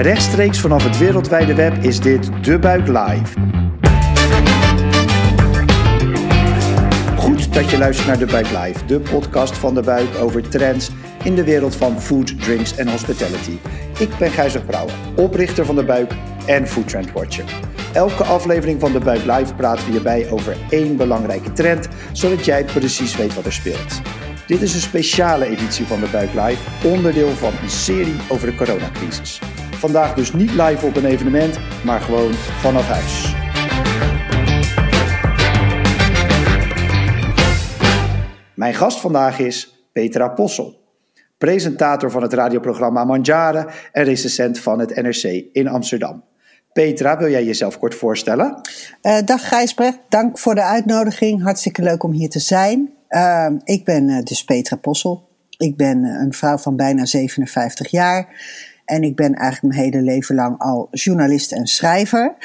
Rechtstreeks vanaf het wereldwijde web is dit De Buik Live. Goed dat je luistert naar De Buik Live, de podcast van De Buik over trends in de wereld van food, drinks en hospitality. Ik ben Gijzer Brouwer, oprichter van De Buik en Food Trend Watcher. Elke aflevering van De Buik Live praten we hierbij over één belangrijke trend, zodat jij precies weet wat er speelt. Dit is een speciale editie van De Buik Live, onderdeel van een serie over de coronacrisis. Vandaag dus niet live op een evenement, maar gewoon vanaf huis. Mijn gast vandaag is Petra Possel, presentator van het radioprogramma Manjare en recensent van het NRC in Amsterdam. Petra, wil jij jezelf kort voorstellen? Uh, dag Gijsbrecht, dank voor de uitnodiging. Hartstikke leuk om hier te zijn. Uh, ik ben uh, dus Petra Possel. Ik ben een vrouw van bijna 57 jaar. En ik ben eigenlijk mijn hele leven lang al journalist en schrijver.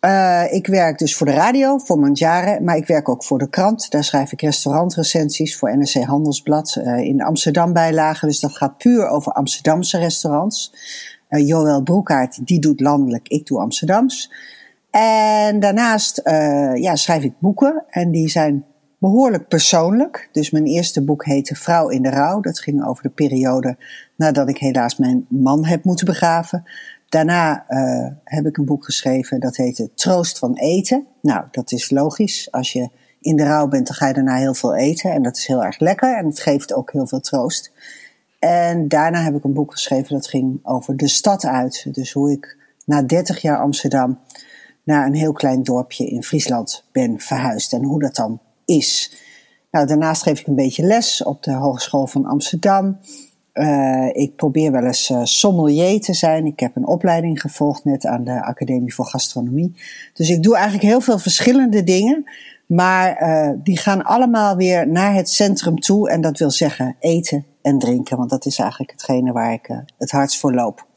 Uh, ik werk dus voor de radio, voor Mandjaren, maar ik werk ook voor de krant. Daar schrijf ik restaurantrecensies voor NRC Handelsblad uh, in Amsterdam bijlagen. Dus dat gaat puur over Amsterdamse restaurants. Uh, Joël Broekaert, die doet landelijk, ik doe Amsterdams. En daarnaast ja, schrijf ik boeken en die zijn behoorlijk persoonlijk. Dus mijn eerste boek heette Vrouw in de Rouw. Dat ging over de periode nadat ik helaas mijn man heb moeten begraven. Daarna uh, heb ik een boek geschreven dat heette Troost van Eten. Nou, dat is logisch. Als je in de rouw bent, dan ga je daarna heel veel eten. En dat is heel erg lekker en het geeft ook heel veel troost. En daarna heb ik een boek geschreven dat ging over de stad uit. Dus hoe ik na 30 jaar Amsterdam naar een heel klein dorpje in Friesland ben verhuisd. En hoe dat dan is. Nou, daarnaast geef ik een beetje les op de Hogeschool van Amsterdam. Uh, ik probeer wel eens uh, sommelier te zijn. Ik heb een opleiding gevolgd net aan de Academie voor Gastronomie. Dus ik doe eigenlijk heel veel verschillende dingen. Maar uh, die gaan allemaal weer naar het centrum toe. En dat wil zeggen eten en drinken. Want dat is eigenlijk hetgene waar ik het hardst voor loop.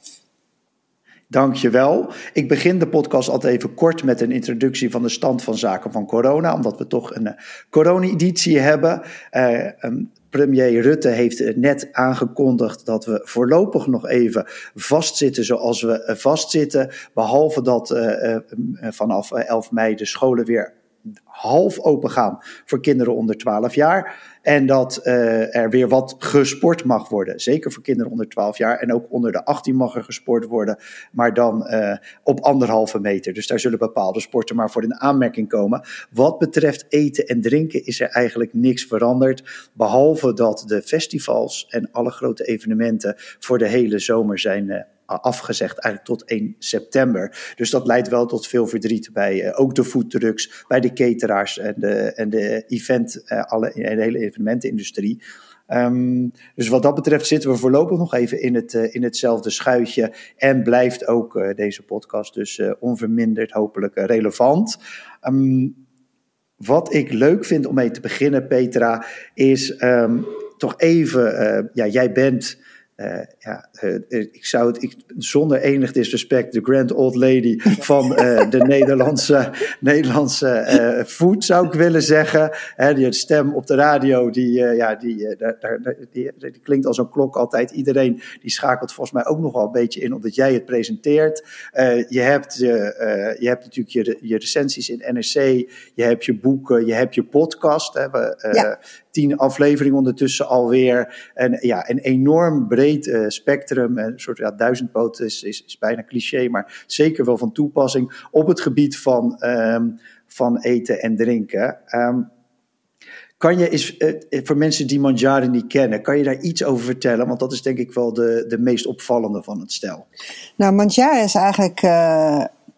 Dankjewel. Ik begin de podcast altijd even kort met een introductie van de stand van zaken van corona, omdat we toch een corona-editie hebben. Uh, um, Premier Rutte heeft net aangekondigd dat we voorlopig nog even vastzitten zoals we vastzitten. Behalve dat vanaf 11 mei de scholen weer half open gaan voor kinderen onder 12 jaar. En dat uh, er weer wat gesport mag worden. Zeker voor kinderen onder 12 jaar. En ook onder de 18 mag er gesport worden. Maar dan uh, op anderhalve meter. Dus daar zullen bepaalde sporten maar voor in aanmerking komen. Wat betreft eten en drinken is er eigenlijk niks veranderd. Behalve dat de festivals en alle grote evenementen voor de hele zomer zijn uh, afgezegd, eigenlijk tot 1 september. Dus dat leidt wel tot veel verdriet bij uh, ook de foodtrucks, bij de cateraars en de, en de event, uh, alle, de hele evenementenindustrie. Um, dus wat dat betreft zitten we voorlopig nog even in, het, uh, in hetzelfde schuitje. En blijft ook deze podcast dus onverminderd hopelijk relevant. Um, wat ik leuk vind om mee te beginnen, Petra, is um, toch even, ja, jij bent uh, ja, uh, ik zou het ik, zonder enig disrespect de grand old lady van uh, de Nederlandse, Nederlandse food zou ik willen zeggen. Hè, die stem op de radio, die, ja, die, daar, daar, die, die, klinkt als een klok altijd. Iedereen die schakelt volgens mij ook nog wel een beetje in omdat jij het presenteert. je, hebt, je hebt natuurlijk je, je recensies in NRC, je hebt je boeken, je hebt je podcast. Hè, we, ja tien afleveringen ondertussen alweer. En ja, een enorm breed uh, spectrum. Een soort ja, duizendpoot is, is, is, bijna cliché, maar zeker wel van toepassing op het gebied van, um, van eten en drinken. Um, kan je eens, uh, voor mensen die Manjari niet kennen, kan je daar iets over vertellen? Want dat is denk ik wel de, de meest opvallende van het stel. Nou, Manjari is eigenlijk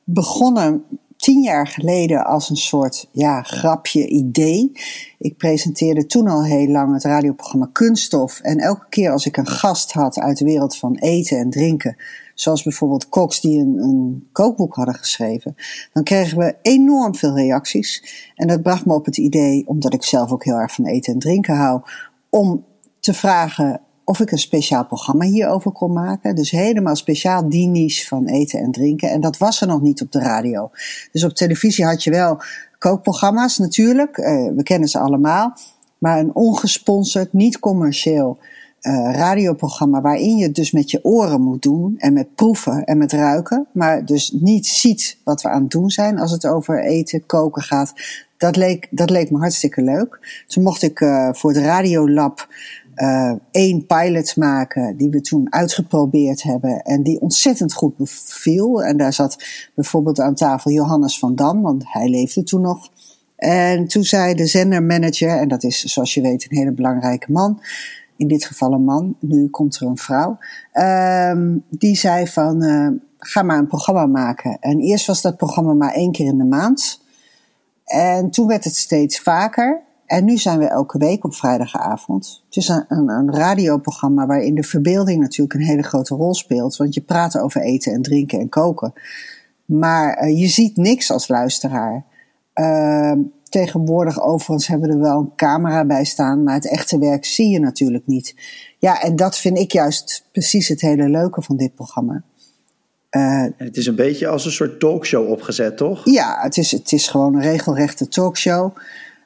begonnen tien jaar geleden als een soort ja, grapje idee. Ik presenteerde toen al heel lang het radioprogramma Kunststof. En elke keer als ik een gast had uit de wereld van eten en drinken, zoals bijvoorbeeld koks die een, een kookboek hadden geschreven, dan kregen we enorm veel reacties. En dat bracht me op het idee, omdat ik zelf ook heel erg van eten en drinken hou, om te vragen of ik een speciaal programma hierover kon maken. Dus helemaal speciaal die niche van eten en drinken. En dat was er nog niet op de radio. Dus op televisie had je wel kookprogramma's natuurlijk. Uh, we kennen ze allemaal. Maar een ongesponsord, niet commercieel radioprogramma waarin je het dus met je oren moet doen en met proeven en met ruiken, maar dus niet ziet wat we aan het doen zijn als het over eten, koken gaat. Dat leek, dat leek me hartstikke leuk. Toen mocht ik uh, voor het Radiolab uh, één pilot maken die we toen uitgeprobeerd hebben en die ontzettend goed beviel. En daar zat bijvoorbeeld aan tafel Johannes van Dam, want hij leefde toen nog. En toen zei de zendermanager, en dat is zoals je weet een hele belangrijke man, in dit geval een man, nu komt er een vrouw, um, die zei van uh, ga maar een programma maken. En eerst was dat programma maar één keer in de maand. En toen werd het steeds vaker. En nu zijn we elke week op vrijdagavond. Het is een, een, een, radioprogramma waarin de verbeelding natuurlijk een hele grote rol speelt. Want je praat over eten en drinken en koken. Maar uh, je ziet niks als luisteraar. Uh, tegenwoordig overigens hebben we er wel een camera bij staan. Maar het echte werk zie je natuurlijk niet. Ja, en dat vind ik juist precies het hele leuke van dit programma. Uh, het is een beetje als een soort talkshow opgezet, toch? Ja, het is, het is gewoon een regelrechte talkshow.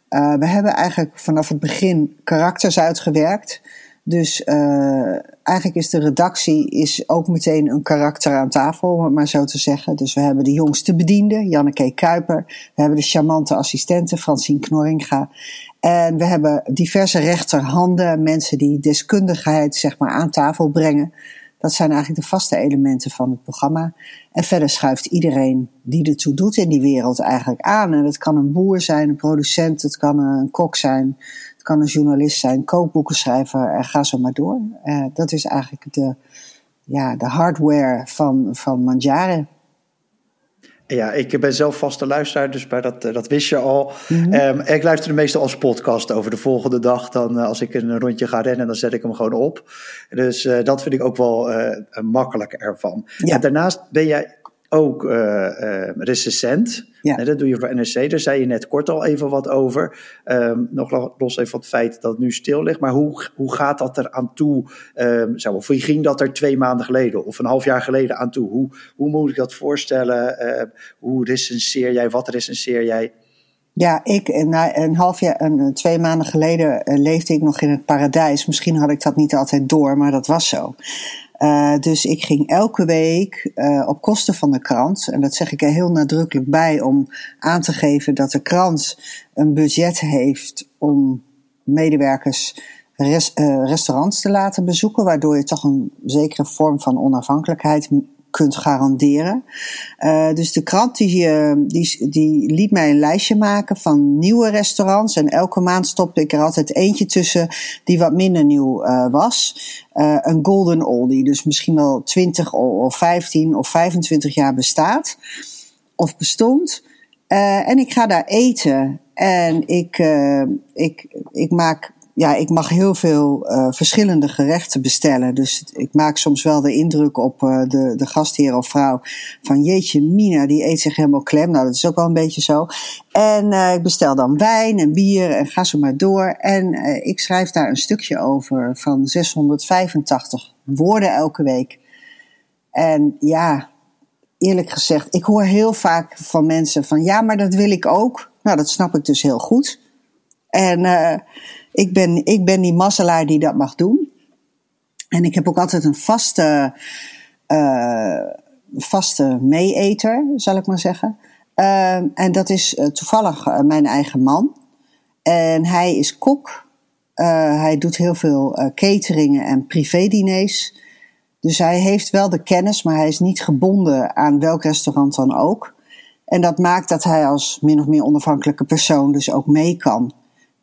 Uh, we hebben eigenlijk vanaf het begin karakters uitgewerkt. Dus uh, eigenlijk is de redactie is ook meteen een karakter aan tafel, om het maar zo te zeggen. Dus we hebben de jongste bediende, Janneke Kuiper. We hebben de charmante assistente, Francine Knorringa. En we hebben diverse rechterhanden, mensen die deskundigheid zeg maar, aan tafel brengen. Dat zijn eigenlijk de vaste elementen van het programma. En verder schuift iedereen die ertoe doet in die wereld eigenlijk aan. En het kan een boer zijn, een producent, het kan een kok zijn, het kan een journalist zijn, kookboekenschrijver en ga zo maar door. Uh, dat is eigenlijk de, ja, de hardware van, van Manjare. Ja, ik ben zelf vaste luisteraar, dus bij dat, eh, dat wist je al. Mm -hmm. ik luister meestal als podcast over de volgende dag. Dan, uh, als ik een rondje ga rennen, dan zet ik hem gewoon op. Dus uh, dat vind ik ook wel makkelijk ervan. Ja. En daarnaast ben jij ook recensent. Ja. dat doe je voor NRC. Daar zei je net kort al even wat over. Um, nog los even van het feit dat het nu stil ligt. Maar hoe, hoe gaat dat er aan toe? Um, zo, of ging dat er twee maanden geleden of een half jaar geleden aan toe? Hoe, hoe moet ik dat voorstellen? Uh, hoe recenseer jij? Wat recenseer jij? Ja, ik, na een half jaar, een, twee maanden geleden uh, leefde ik nog in het paradijs. Misschien had ik dat niet altijd door, maar dat was zo. Dus ik ging elke week op kosten van de krant, en dat zeg ik er heel nadrukkelijk bij om aan te geven dat de krant een budget heeft om medewerkers res, restaurants te laten bezoeken, waardoor je toch een zekere vorm van onafhankelijkheid kunt garanderen. Uh, dus de krant die, uh, die, die liet mij een lijstje maken van nieuwe restaurants. En elke maand stopte ik er altijd eentje tussen die wat minder nieuw uh, was. een golden oldie, dus misschien wel 20 of 15 of 25 jaar bestaat. Of bestond. en ik ga daar eten. En ik, ik, ik maak ja, ik mag heel veel uh, verschillende gerechten bestellen. Dus ik maak soms wel de indruk op uh, de, de gastheer of vrouw van jeetje, Mina, die eet zich helemaal klem. Nou, dat is ook wel een beetje zo. En uh, ik bestel dan wijn en bier en ga zo maar door. En ik schrijf daar een stukje over van 685 woorden elke week. En ja, eerlijk gezegd, ik hoor heel vaak van mensen van ja, maar dat wil ik ook. Nou, dat snap ik dus heel goed. En ik ben, ik ben die mazzelaar die dat mag doen. En ik heb ook altijd een vaste, uh, vaste meeeter, zal ik maar zeggen. Uh, en dat is uh, toevallig mijn eigen man. En hij is kok. hij doet heel veel cateringen en privédiners. Dus hij heeft wel de kennis, maar hij is niet gebonden aan welk restaurant dan ook. En dat maakt dat hij als min of meer onafhankelijke persoon dus ook mee kan.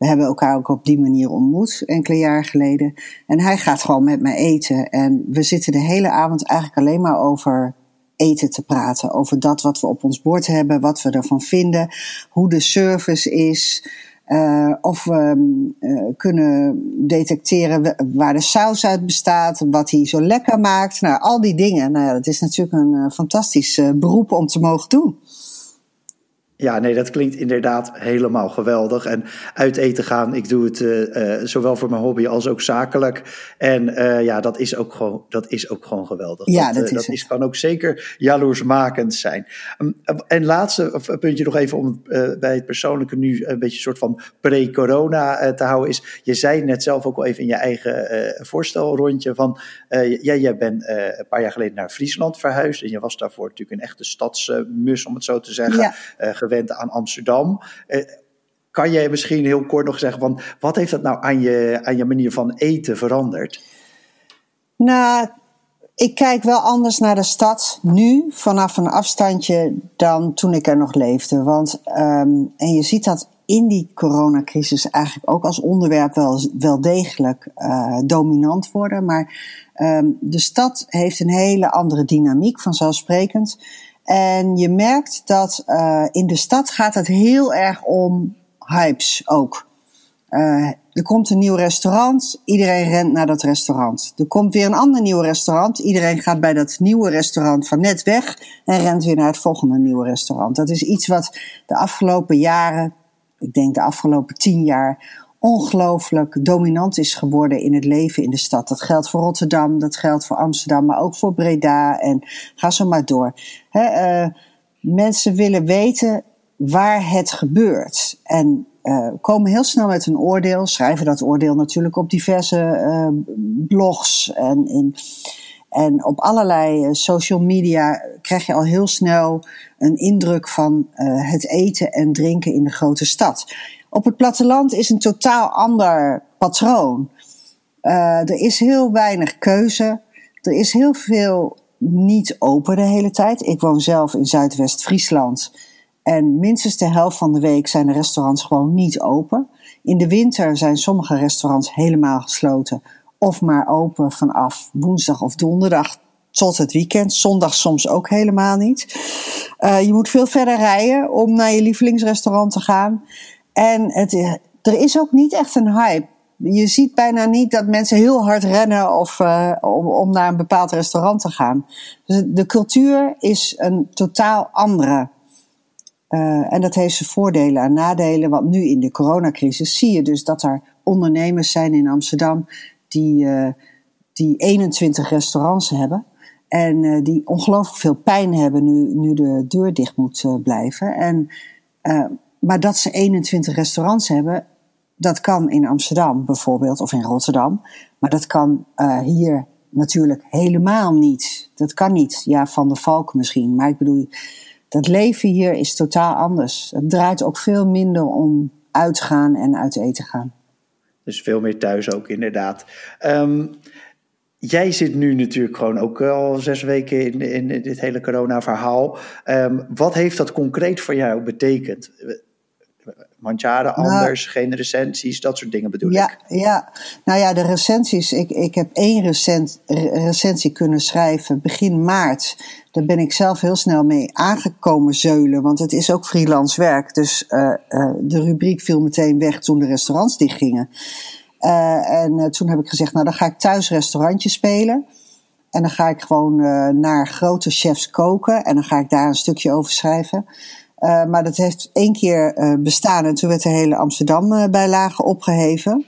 We hebben elkaar ook op die manier ontmoet, enkele jaar geleden. En hij gaat gewoon met mij eten. En we zitten de hele avond eigenlijk alleen maar over eten te praten. Over dat wat we op ons bord hebben, wat we ervan vinden, hoe de service is. Uh, of we uh, kunnen detecteren waar de saus uit bestaat, wat hij zo lekker maakt. Nou, al die dingen. Nou, dat is natuurlijk een uh, fantastisch beroep om te mogen doen. Ja, nee, dat klinkt inderdaad helemaal geweldig. En uit eten gaan, ik doe het uh, zowel voor mijn hobby als ook zakelijk. En uh, ja, dat is ook gewoon, dat is ook gewoon geweldig. Ja, dat, dat, is, dat is, kan ook zeker jaloersmakend zijn. Um, en laatste puntje nog even om bij het persoonlijke nu een beetje een soort van pre-corona te houden is. Je zei net zelf ook al even in je eigen voorstelrondje van, ja, jij bent een paar jaar geleden naar Friesland verhuisd. En je was daarvoor natuurlijk een echte stadsmus, om het zo te zeggen. Ja gewend aan Amsterdam. Eh, kan jij misschien heel kort nog zeggen, van, wat heeft dat nou aan je, aan je manier van eten veranderd? Nou, ik kijk wel anders naar de stad nu vanaf een afstandje dan toen ik er nog leefde. Want, um, en je ziet dat in die coronacrisis eigenlijk ook als onderwerp wel, wel degelijk uh, dominant worden. Maar um, de stad heeft een hele andere dynamiek, vanzelfsprekend. En je merkt dat uh, in de stad gaat het heel erg om hypes ook. Uh, er komt een nieuw restaurant, iedereen rent naar dat restaurant. Er komt weer een ander nieuw restaurant, iedereen gaat bij dat nieuwe restaurant van net weg en rent weer naar het volgende nieuwe restaurant. Dat is iets wat de afgelopen jaren, ik denk de afgelopen tien jaar, ongelooflijk dominant is geworden in het leven in de stad. Dat geldt voor Rotterdam, dat geldt voor Amsterdam, maar ook voor Breda en ga zo maar door. uh, mensen willen weten waar het gebeurt en uh, komen heel snel met een oordeel, schrijven dat oordeel natuurlijk op diverse uh, blogs en, in, en op allerlei social media krijg je al heel snel een indruk van het eten en drinken in de grote stad. Op het platteland is een totaal ander patroon. Uh, er is heel weinig keuze. Er is heel veel niet open de hele tijd. Ik woon zelf in Zuidwest-Friesland. En minstens de helft van de week zijn de restaurants gewoon niet open. In de winter zijn sommige restaurants helemaal gesloten. Of maar open vanaf woensdag of donderdag tot het weekend. Zondag soms ook helemaal niet. Uh, je moet veel verder rijden om naar je lievelingsrestaurant te gaan. En het, er is ook niet echt een hype. Je ziet bijna niet dat mensen heel hard rennen of, uh, om, om, naar een bepaald restaurant te gaan. Dus de cultuur is een totaal andere. Uh, en dat heeft zijn voordelen en nadelen. Want nu in de coronacrisis zie je dus dat er ondernemers zijn in Amsterdam die, uh, die 21 restaurants hebben. En die ongelooflijk veel pijn hebben nu, nu de deur dicht moet blijven. En maar dat ze 21 restaurants hebben, dat kan in Amsterdam bijvoorbeeld, of in Rotterdam. Maar dat kan hier natuurlijk helemaal niet. Dat kan niet. Ja, van de Valk misschien. Maar ik bedoel, dat leven hier is totaal anders. Het draait ook veel minder om uitgaan en uit eten gaan. Dus veel meer thuis ook, inderdaad. Um, Jij zit nu natuurlijk gewoon ook al zes weken in, in dit hele corona-verhaal. Um, wat heeft dat concreet voor jou betekend? Mandjaren nou, anders, geen recensies, dat soort dingen bedoel ja, ik. Ja, nou ja, de recensies. Ik, ik heb één recent, recensie kunnen schrijven begin maart. Daar ben ik zelf heel snel mee aangekomen zeulen, want het is ook freelance werk. Dus uh, uh, de rubriek viel meteen weg toen de restaurants dichtgingen. Uh, en toen heb ik gezegd, nou dan ga ik thuis restaurantje spelen. En dan ga ik gewoon naar grote chefs koken en dan ga ik daar een stukje over schrijven. Uh, maar dat heeft één keer uh, bestaan en toen werd de hele Amsterdam-bijlage uh, opgeheven.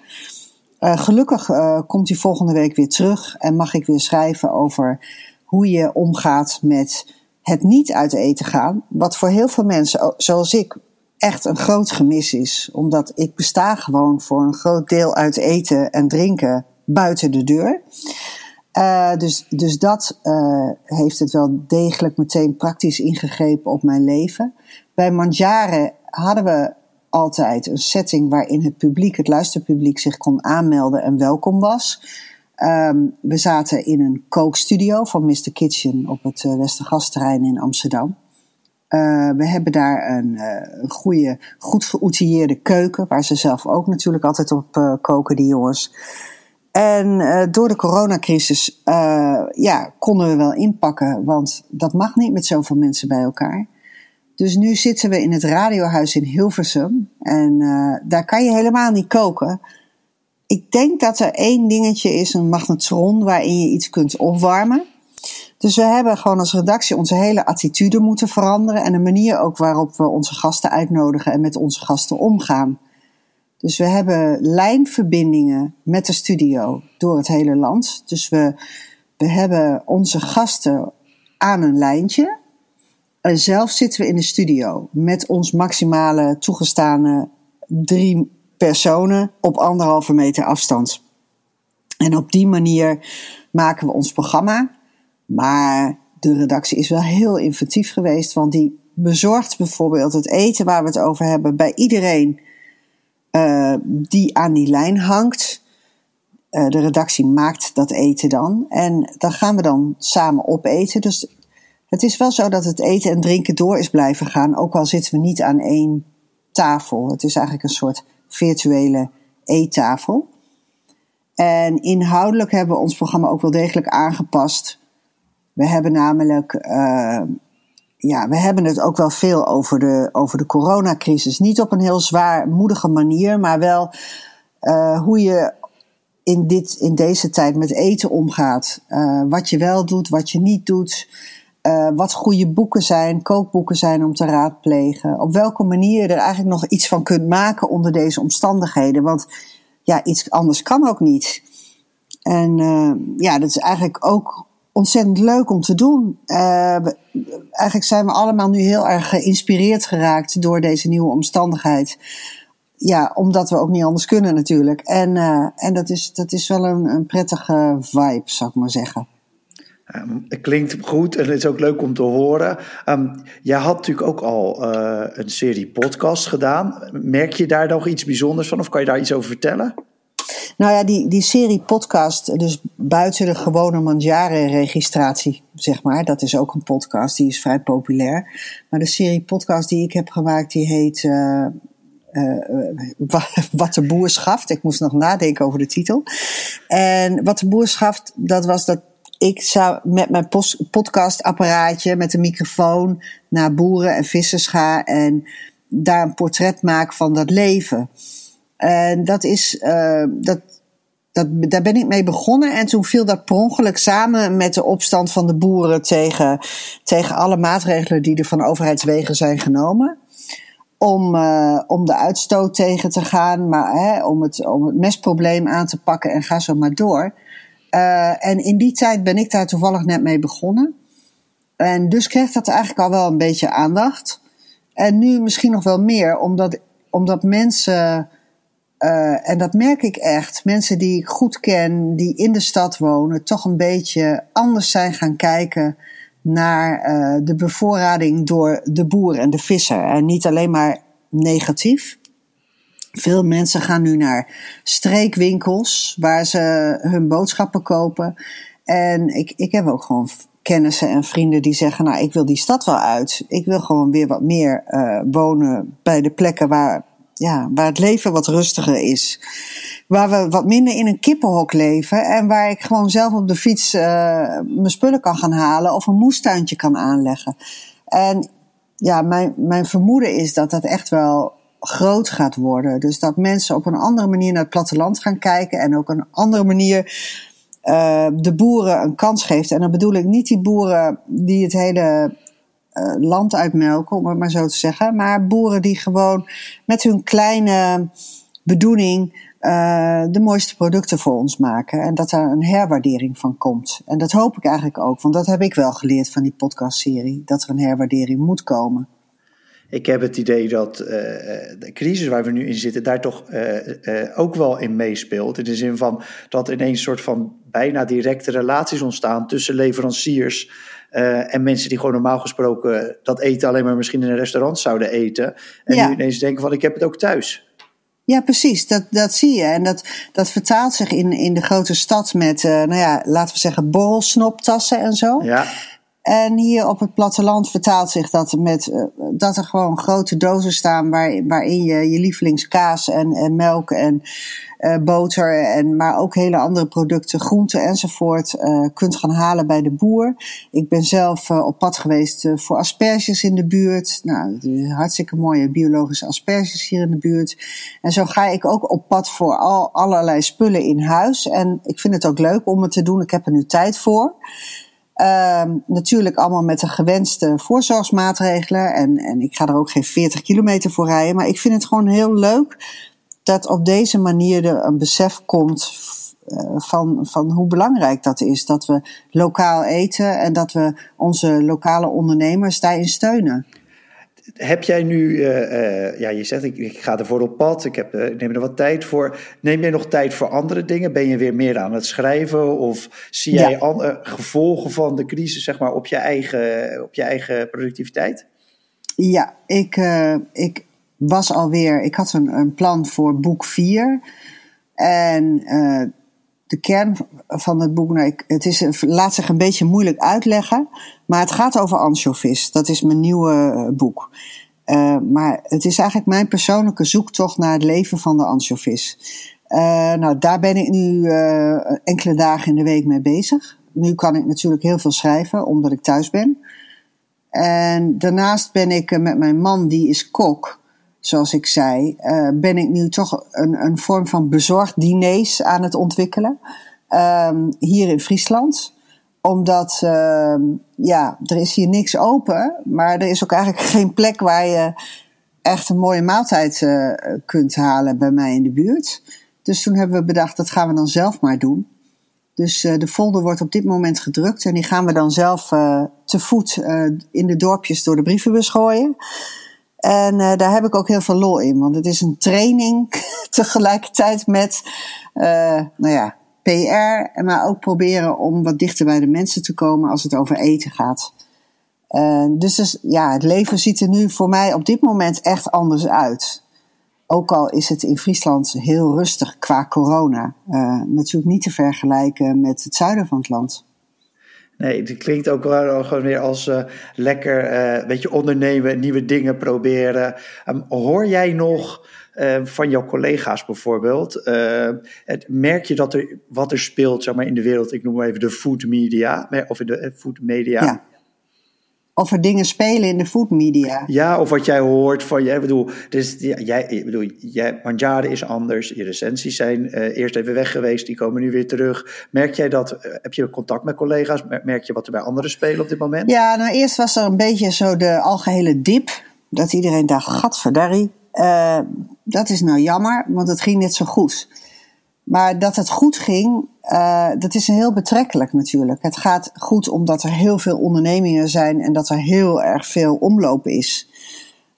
gelukkig komt hij volgende week weer terug en mag ik weer schrijven over hoe je omgaat met het niet uit eten gaan. Wat voor heel veel mensen, zoals ik, echt een groot gemis is. Omdat ik besta gewoon voor een groot deel uit eten en drinken buiten de deur. Dus, dus dat heeft het wel degelijk meteen praktisch ingegrepen op mijn leven. Bij Manjare hadden we altijd een setting waarin het publiek, het luisterpubliek, zich kon aanmelden en welkom was. Um, we zaten in een kookstudio van Mr. Kitchen op het uh, Westergasterrein in Amsterdam. Uh, we hebben daar een, uh, goede, goed geoutilleerde keuken, waar ze zelf ook natuurlijk altijd op koken, die jongens. En door de coronacrisis ja, konden we wel inpakken, want dat mag niet met zoveel mensen bij elkaar. Dus nu zitten we in het radiohuis in Hilversum. En uh, daar kan je helemaal niet koken. Ik denk dat er één dingetje is, een magnetron, waarin je iets kunt opwarmen. Dus we hebben gewoon als redactie onze hele attitude moeten veranderen. En de manier ook waarop we onze gasten uitnodigen en met onze gasten omgaan. Dus we hebben lijnverbindingen met de studio door het hele land. Dus we, we hebben onze gasten aan een lijntje. En zelf zitten we in de studio met ons maximale toegestane drie personen op anderhalve meter afstand. En op die manier maken we ons programma. Maar de redactie is wel heel inventief geweest, want die bezorgt bijvoorbeeld het eten waar we het over hebben bij iedereen uh, die aan die lijn hangt. Uh, de redactie maakt dat eten dan. En dan gaan we dan samen opeten. Dus het is wel zo dat het eten en drinken door is blijven gaan, ook al zitten we niet aan één tafel. Het is eigenlijk een soort virtuele eettafel. En inhoudelijk hebben we ons programma ook wel degelijk aangepast. We hebben namelijk, uh, ja, we hebben het ook wel veel over de, over de coronacrisis. Niet op een heel zwaarmoedige manier, maar wel uh, hoe je in, dit, in deze tijd met eten omgaat. Uh, wat je wel doet, wat je niet doet. Uh, wat goede boeken zijn, kookboeken zijn om te raadplegen. Op welke manier je er eigenlijk nog iets van kunt maken onder deze omstandigheden. Want ja, iets anders kan ook niet. En uh, ja, dat is eigenlijk ook ontzettend leuk om te doen. Uh, eigenlijk zijn we allemaal nu heel erg geïnspireerd geraakt door deze nieuwe omstandigheid. Ja, omdat we ook niet anders kunnen natuurlijk. En, en dat, is, dat is wel een, een prettige vibe, zou ik maar zeggen. Um, het klinkt goed en het is ook leuk om te horen. Um, jij had natuurlijk ook al uh, een serie podcast gedaan. Merk je daar nog iets bijzonders van of kan je daar iets over vertellen? Nou ja, die, die serie podcast, dus buiten de gewone Manjare-registratie, zeg maar. Dat is ook een podcast, die is vrij populair. Maar de serie podcast die ik heb gemaakt, die heet... Uh, uh, wat de boer schaft. Ik moest nog nadenken over de titel. En wat de boer schaft, dat was dat ik zou met mijn podcastapparaatje, met een microfoon, naar boeren en vissers gaan en daar een portret maak van dat leven. En dat is, uh, dat, dat, daar ben ik mee begonnen. En toen viel dat per ongeluk samen met de opstand van de boeren tegen, tegen alle maatregelen die er van overheidswegen zijn genomen. Om, uh, om de uitstoot tegen te gaan, maar hè, om, het, om het mestprobleem aan te pakken en ga zo maar door. Uh, en in die tijd ben ik daar toevallig net mee begonnen. En dus kreeg dat eigenlijk al wel een beetje aandacht. En nu misschien nog wel meer, omdat, omdat mensen, uh, en dat merk ik echt, mensen die ik goed ken, die in de stad wonen, toch een beetje anders zijn gaan kijken naar uh, de bevoorrading door de boer en de visser. En niet alleen maar negatief. Veel mensen gaan nu naar streekwinkels waar ze hun boodschappen kopen. En ik, ik heb ook gewoon kennissen en vrienden die zeggen: Nou, ik wil die stad wel uit. Ik wil gewoon weer wat meer uh, wonen bij de plekken waar, ja, waar het leven wat rustiger is. Waar we wat minder in een kippenhok leven. En waar ik gewoon zelf op de fiets uh, mijn spullen kan gaan halen of een moestuintje kan aanleggen. En ja, mijn, mijn vermoeden is dat dat echt wel groot gaat worden. Dus dat mensen op een andere manier naar het platteland gaan kijken en ook een andere manier uh, de boeren een kans geeft. En dan bedoel ik niet die boeren die het hele uh, land uitmelken, om het maar zo te zeggen, maar boeren die gewoon met hun kleine bedoeling uh, de mooiste producten voor ons maken. En dat daar een herwaardering van komt. En dat hoop ik eigenlijk ook, want dat heb ik wel geleerd van die podcastserie, dat er een herwaardering moet komen. Ik heb het idee dat uh, de crisis waar we nu in zitten, daar toch uh, uh, ook wel in meespeelt. In de zin van dat ineens soort van bijna directe relaties ontstaan tussen leveranciers en mensen die gewoon normaal gesproken dat eten alleen maar misschien in een restaurant zouden eten. En ja. nu ineens denken van ik heb het ook thuis. Ja, precies. Dat, dat zie je. En dat, dat vertaalt zich in, in de grote stad met, nou ja, laten we zeggen, borrelsnoptassen en zo. Ja. En hier op het platteland vertaalt zich dat met uh, dat er gewoon grote dozen staan waar, waarin je je lievelingskaas en, en melk en uh, boter en maar ook hele andere producten, groenten enzovoort uh, kunt gaan halen bij de boer. Ik ben zelf op pad geweest voor asperges in de buurt. Nou, hartstikke mooie biologische asperges hier in de buurt. En zo ga ik ook op pad voor al, allerlei spullen in huis. En ik vind het ook leuk om het te doen. Ik heb er nu tijd voor. Ehm, natuurlijk allemaal met de gewenste voorzorgsmaatregelen. En, en ik ga er ook geen 40 kilometer voor rijden. Maar ik vind het gewoon heel leuk dat op deze manier er een besef komt uh, van, van hoe belangrijk dat is. Dat we lokaal eten en dat we onze lokale ondernemers daarin steunen heb jij nu, uh, uh, ja, je zegt ik, ik, ga ervoor op pad, ik, heb, uh, neem er wat tijd voor. Neem jij nog tijd voor andere dingen? Ben je weer meer aan het schrijven? Of zie jij ja. gevolgen van de crisis zeg maar, op, je eigen, op je eigen productiviteit? Ja, ik, ik was alweer, ik had een, een plan voor boek 4. En de kern van het boek, nou, ik, het is, laat zich een beetje moeilijk uitleggen, maar het gaat over anchovies. Dat is mijn nieuwe eh, boek. Uh, maar het is eigenlijk mijn persoonlijke zoektocht naar het leven van de anchovies. Uh, nou, daar ben ik nu enkele dagen in de week mee bezig. Nu kan ik natuurlijk heel veel schrijven, omdat ik thuis ben. En daarnaast ben ik met mijn man, die is kok zoals ik zei, uh, ben ik nu toch een, een vorm van bezorgd diners aan het ontwikkelen. Um, hier in Friesland. Omdat, uh, ja, er is hier niks open. Maar er is ook eigenlijk geen plek waar je echt een mooie maaltijd uh, kunt halen bij mij in de buurt. Dus toen hebben we bedacht, dat gaan we dan zelf maar doen. Dus uh, de folder wordt op dit moment gedrukt en die gaan we dan zelf te voet in de dorpjes door de brievenbus gooien. En uh, daar heb ik ook heel veel lol in, want het is een training tegelijkertijd met, uh, nou ja, PR, maar ook proberen om wat dichter bij de mensen te komen als het over eten gaat. Uh, dus, dus ja, het leven ziet er nu voor mij op dit moment echt anders uit. Ook al is het in Friesland heel rustig qua corona. natuurlijk niet te vergelijken met het zuiden van het land. Nee, het klinkt ook wel gewoon weer als uh, lekker uh, een beetje ondernemen, nieuwe dingen proberen. Um, hoor jij nog uh, van jouw collega's bijvoorbeeld, het, merk je dat er wat er speelt zeg maar, in de wereld, ik noem maar even de food media, of in de food media? Ja of er dingen spelen in de food media. Ja, of wat jij hoort van, jij bedoel, dus, jij, ik bedoel, jij, Manjade is anders, je recensies zijn uh, eerst even weg geweest, die komen nu weer terug. Merk jij dat, uh, heb je contact met collega's, merk je wat er bij anderen spelen op dit moment? Ja, nou eerst was er een beetje zo de algehele dip, dat iedereen dacht, gadverdarrie, uh, dat is nou jammer, want het ging net zo goed. Maar dat het goed ging, uh, dat is heel betrekkelijk natuurlijk. Het gaat goed omdat er heel veel ondernemingen zijn en dat er heel erg veel omloop is.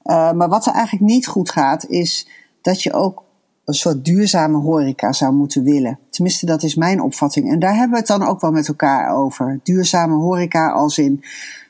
Uh, maar wat er eigenlijk niet goed gaat, is dat je ook een soort duurzame horeca zou moeten willen. Tenminste, dat is mijn opvatting. En daar hebben we het dan ook wel met elkaar over. Duurzame horeca als in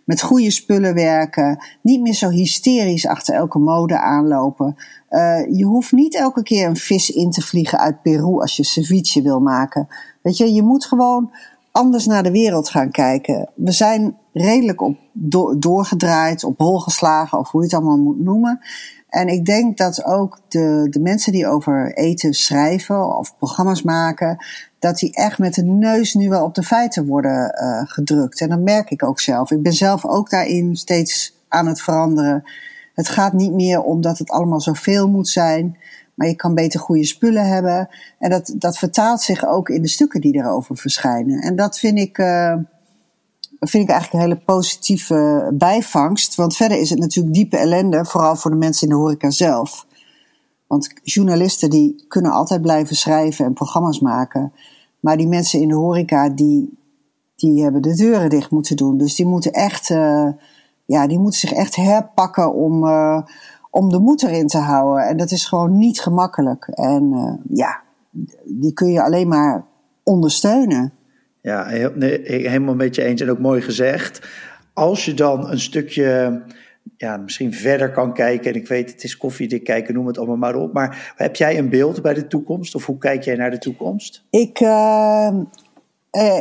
met goede spullen werken, niet meer zo hysterisch achter elke mode aanlopen. Uh, je hoeft niet elke keer een vis in te vliegen uit Peru als je ceviche wil maken. Weet je, je moet gewoon anders naar de wereld gaan kijken. We zijn redelijk op do doorgedraaid, op hol geslagen, of hoe je het allemaal moet noemen. En ik denk dat ook de, de mensen die over eten schrijven of programma's maken, dat die echt met de neus nu wel op de feiten worden uh, gedrukt. En dat merk ik ook zelf. Ik ben zelf ook daarin steeds aan het veranderen. Het gaat niet meer om dat het allemaal zoveel moet zijn, maar je kan beter goede spullen hebben. En dat, dat vertaalt zich ook in de stukken die erover verschijnen. En dat vind ik, uh, vind ik eigenlijk een hele positieve bijvangst. Want verder is het natuurlijk diepe ellende, vooral voor de mensen in de horeca zelf. Want journalisten die kunnen altijd blijven schrijven en programma's maken. Maar die mensen in de horeca, die, die hebben de deuren dicht moeten doen. Dus die moeten echt, uh, ja, die moeten zich echt herpakken om, uh, om de moed erin te houden. En dat is gewoon niet gemakkelijk. En uh, ja, die kun je alleen maar ondersteunen. Ja, helemaal met je eens en ook mooi gezegd. Als je dan een stukje ja, misschien verder kan kijken. En ik weet, het is koffiedik kijken, noem het allemaal maar op. Maar heb jij een beeld bij de toekomst? Of hoe kijk jij naar de toekomst? Ik, uh,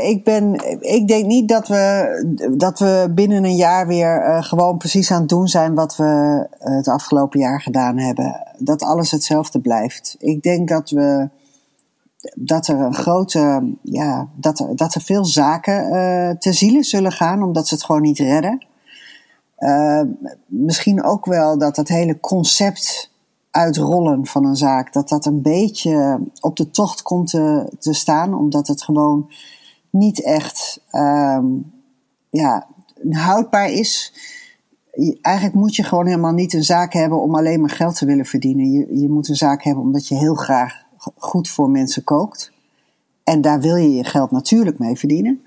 ik, ben, ik denk niet dat we, dat we binnen een jaar weer uh, gewoon precies aan het doen zijn wat we het afgelopen jaar gedaan hebben. Dat alles hetzelfde blijft. Ik denk dat we dat er een grote, ja, dat er, dat er veel zaken te zielen zullen gaan, omdat ze het gewoon niet redden. Misschien ook wel dat het hele concept uitrollen van een zaak, dat dat een beetje op de tocht komt te, te staan, omdat het gewoon niet echt, um, ja, houdbaar is. Eigenlijk moet je gewoon helemaal niet een zaak hebben om alleen maar geld te willen verdienen. Je, je moet een zaak hebben omdat je heel graag goed voor mensen kookt. En daar wil je je geld natuurlijk mee verdienen.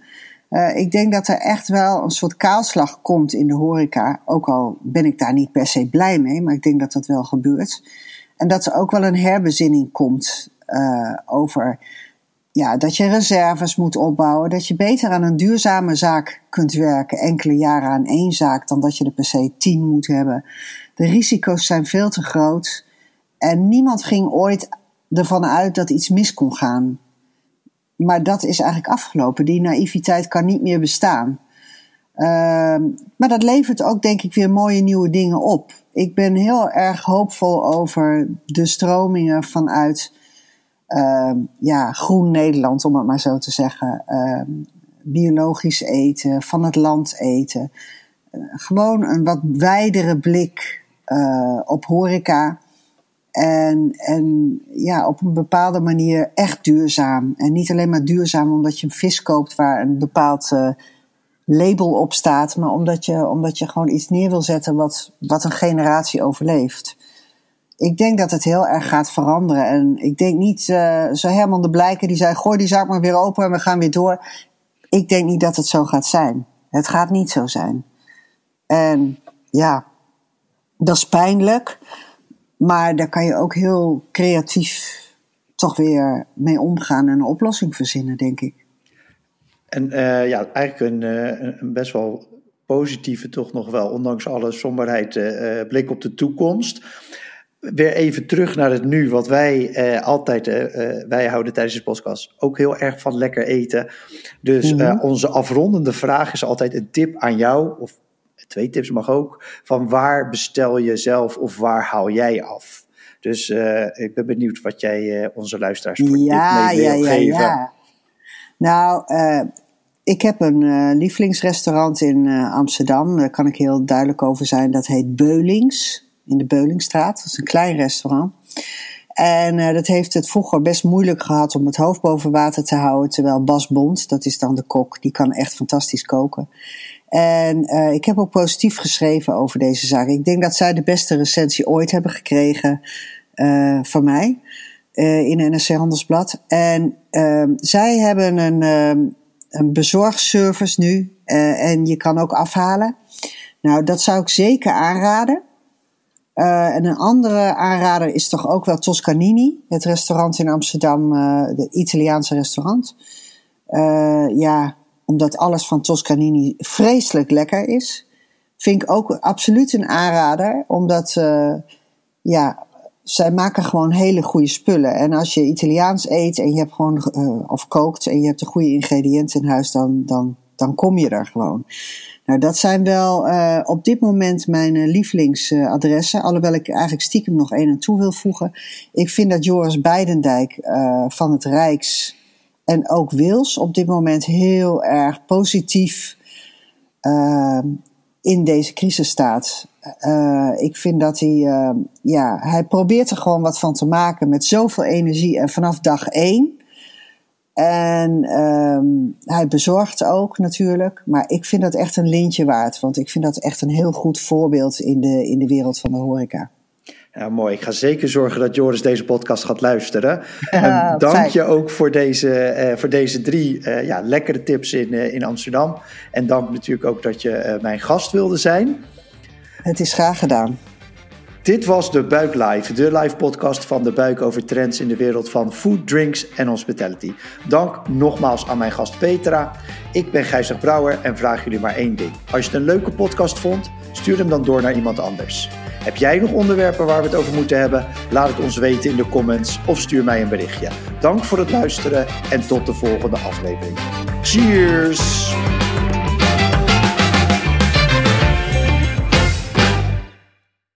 Uh, ik denk dat er echt wel een soort kaalslag komt in de horeca. Ook al ben ik daar niet per se blij mee, maar ik denk dat dat wel gebeurt. En dat er ook wel een herbezinning komt uh, over ja, dat je reserves moet opbouwen. Dat je beter aan een duurzame zaak kunt werken, enkele jaren aan één zaak, dan dat je er per se tien moet hebben. De risico's zijn veel te groot. En niemand ging ooit ervan uit dat iets mis kon gaan maar dat is eigenlijk afgelopen. Die naïviteit kan niet meer bestaan. Ehm, maar dat levert ook, denk ik, weer mooie nieuwe dingen op. Ik ben heel erg hoopvol over de stromingen vanuit ja, groen Nederland, om het maar zo te zeggen. Uh, biologisch eten, van het land eten. Uh, gewoon een wat wijdere blik uh, op horeca. En, en ja, op een bepaalde manier echt duurzaam. En niet alleen maar duurzaam omdat je een vis koopt waar een bepaald uh, label op staat, maar omdat je, omdat je gewoon iets neer wil zetten wat, wat een generatie overleeft. Ik denk dat het heel erg gaat veranderen. En ik denk niet, uh, zo Herman de Blijken die zei: gooi die zaak maar weer open en we gaan weer door. Ik denk niet dat het zo gaat zijn. Het gaat niet zo zijn. En ja, dat is pijnlijk. Maar daar kan je ook heel creatief toch weer mee omgaan en een oplossing verzinnen, denk ik. En uh, ja, eigenlijk een, uh, een, best wel positieve, toch nog wel, ondanks alle somberheid, blik op de toekomst. Weer even terug naar het nu, wat wij altijd, wij houden tijdens de podcast ook heel erg van lekker eten. Dus mm -hmm. onze afrondende vraag is altijd een tip aan jou, of twee tips mag ook. Van waar bestel je zelf of waar haal jij af? Dus uh, ik ben benieuwd wat jij uh, onze luisteraars voor ja, mee wil ja, geven. Ja. Nou, uh, ik heb een lievelingsrestaurant in Amsterdam. Daar kan ik heel duidelijk over zijn. Dat heet Beulings. In de Beulingstraat. Dat is een klein restaurant. En dat heeft het vroeger best moeilijk gehad om het hoofd boven water te houden. Terwijl Bas Bond, dat is dan de kok, die kan echt fantastisch koken. En uh, ik heb ook positief geschreven over deze zaak. Ik denk dat zij de beste recensie ooit hebben gekregen uh, van mij in NRC Handelsblad. En zij hebben een, een bezorgservice nu en je kan ook afhalen. Nou, dat zou ik zeker aanraden. En een andere aanrader is toch ook wel Toscanini, het restaurant in Amsterdam, het Italiaanse restaurant. ja, omdat alles van Toscanini vreselijk lekker is. Vind ik ook absoluut een aanrader, omdat ja, zij maken gewoon hele goede spullen. En als je Italiaans eet en je hebt gewoon, of kookt en je hebt de goede ingrediënten in huis, dan, dan, dan kom je er gewoon. Nou, dat zijn wel uh, op dit moment mijn lievelingsadressen. alhoewel ik eigenlijk stiekem nog één aan toe wil voegen. Ik vind dat Joris Beidendijk van het Rijks en ook Wils op dit moment heel erg positief in deze crisis staat. Ik vind dat hij, ja, hij probeert er gewoon wat van te maken met zoveel energie en vanaf dag één. En um, hij bezorgt ook natuurlijk. Maar ik vind dat echt een lintje waard. Want ik vind dat echt een heel goed voorbeeld in de, in de wereld van de horeca. Ja, mooi. Ik ga zeker zorgen dat Joris deze podcast gaat luisteren. Ja, dank fijn. je ook voor deze, uh, voor deze drie uh, ja, lekkere tips in, uh, in Amsterdam. En dank natuurlijk ook dat je mijn gast wilde zijn. Het is graag gedaan. Dit was de Buik Live, de live podcast van de Buik over trends in de wereld van food, drinks en hospitality. Dank nogmaals aan mijn gast Petra. Ik ben Gijzig Brouwer en vraag jullie maar één ding. Als je het een leuke podcast vond, stuur hem dan door naar iemand anders. Heb jij nog onderwerpen waar we het over moeten hebben? Laat het ons weten in de comments of stuur mij een berichtje. Dank voor het luisteren en tot de volgende aflevering. Cheers!